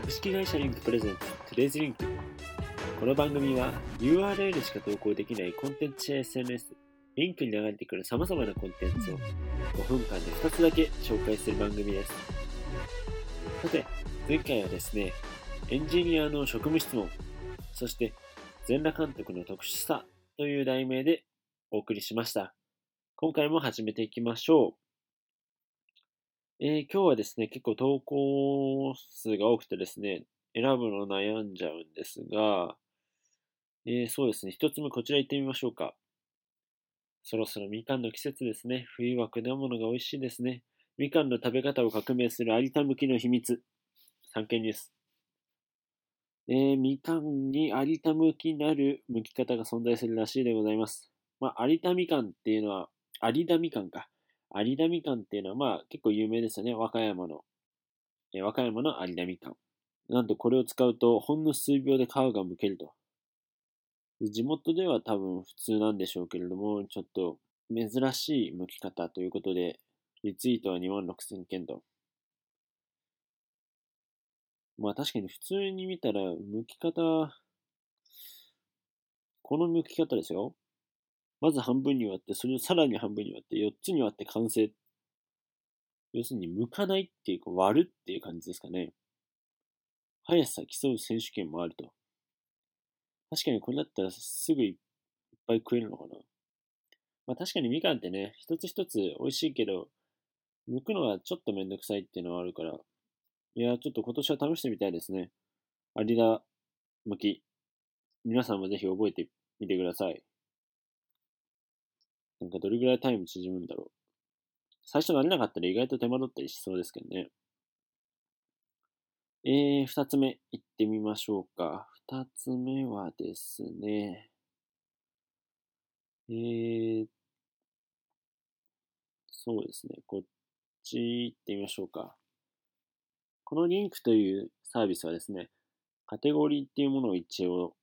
株式会社リンク presents Today's Link。この番組は URL しか投稿できないコンテンツや SNS リンクに流れてくる様々なコンテンツを5分間で2つだけ紹介する番組です。さて前回はですねエンジニアの職務質問そして全裸監督の特殊さという題名でお送りしました今回も始めていきましょうえー、今日はですね、結構投稿数が多くてですね、選ぶの悩んじゃうんですが、えー、そうですね、一つ目こちら行ってみましょうか。そろそろみかんの季節ですね。冬は果物が美味しいですね。みかんの食べ方を革命する有田向きの秘密。産経ニュース。えー、みかんに有田向きなる剥き方が存在するらしいでございます。まあ、有田みかんっていうのは、有田みかんか。有田みかんっていうのは、まあ、結構有名ですよね。和歌山の。え、和歌山の有田みかん。なんとこれを使うと、ほんの数秒で皮が剥けると。地元では多分普通なんでしょうけれども、ちょっと珍しい剥き方ということで、リツイートは2万6000件と。まあ確かに普通に見たら、剥き方、この剥き方ですよ。まず半分に割って、それをさらに半分に割って、4つに割って完成。要するに、剥かないっていうか、割るっていう感じですかね。速さ競う選手権もあると。確かにこれだったらすぐいっぱい食えるのかな。まあ確かにみかんってね、一つ一つ美味しいけど、剥くのはちょっとめんどくさいっていうのはあるから、いや、ちょっと今年は試してみたいですね。アリダ剥き。皆さんもぜひ覚えてみてください。なんかどれぐらいタイム縮むんだろう。最初慣れなかったら意外と手間取ったりしそうですけどね。えー、二つ目行ってみましょうか。二つ目はですね、えー、そうですね、こっち行ってみましょうか。このリンクというサービスはですね、カテゴリーっていうものを一応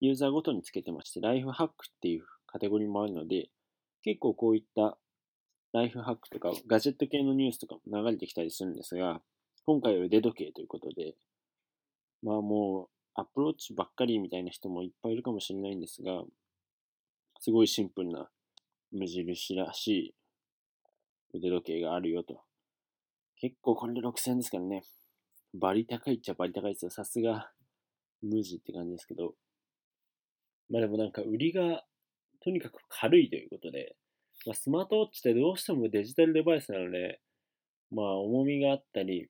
ユーザーごとにつけてまして、ライフハックっていうカテゴリーもあるので、結構こういったライフハックとかガジェット系のニュースとかも流れてきたりするんですが、今回は腕時計ということで、まあもうアプローチばっかりみたいな人もいっぱいいるかもしれないんですが、すごいシンプルな無印らしい腕時計があるよと。結構これで6000円ですからね。バリ高いっちゃバリ高いですよ。さすが無地って感じですけど。まあでもなんか売りがとにかく軽いということで、まあ、スマートウォッチってどうしてもデジタルデバイスなので、まあ、重みがあったり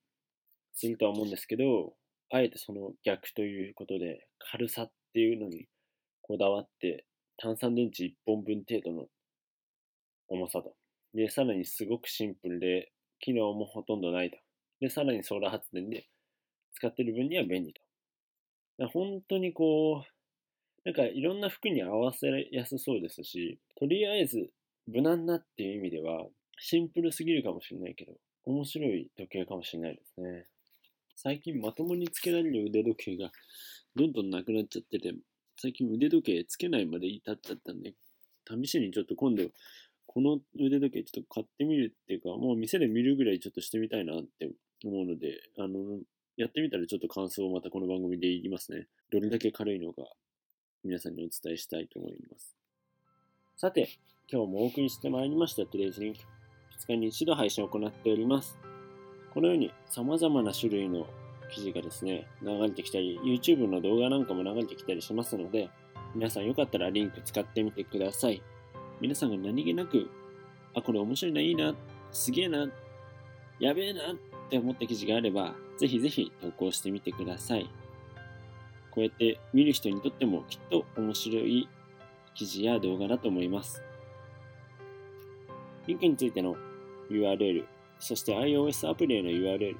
するとは思うんですけど、あえてその逆ということで、軽さっていうのにこだわって、炭酸電池1本分程度の重さと。で、さらにすごくシンプルで、機能もほとんどないと。で、さらにソーラー発電で使ってる分には便利と。本当にこう、なんかいろんな服に合わせやすそうですし、とりあえず無難なっていう意味ではシンプルすぎるかもしれないけど、面白い時計かもしれないですね。最近まともにつけられる腕時計がどんどんなくなっちゃってて、最近腕時計つけないまで至っちゃったんで、試しにちょっと今度、この腕時計ちょっと買ってみるっていうか、もう店で見るぐらいちょっとしてみたいなって思うので、あの、やってみたらちょっと感想をまたこの番組で言いますね。どれだけ軽いのか、皆さんにお伝えしたいと思います。さて、今日もお送りしてまいりました Today's Link。2日に一度配信を行っております。このように様々な種類の記事がですね、流れてきたり、YouTube の動画なんかも流れてきたりしますので、皆さんよかったらリンク使ってみてください。皆さんが何気なく、あ、これ面白いな、いいな、すげえな、やべえなって思った記事があれば、ぜひぜひ投稿してみてください。こうやって見る人にとってもきっと面白い記事や動画だと思います。リンクについての URL、そして iOS アプリへの URL、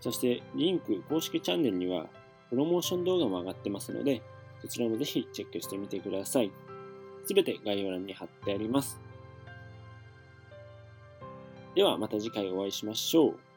そしてリンク公式チャンネルにはプロモーション動画も上がってますので、そちらもぜひチェックしてみてください。すべて概要欄に貼ってあります。ではまた次回お会いしましょう。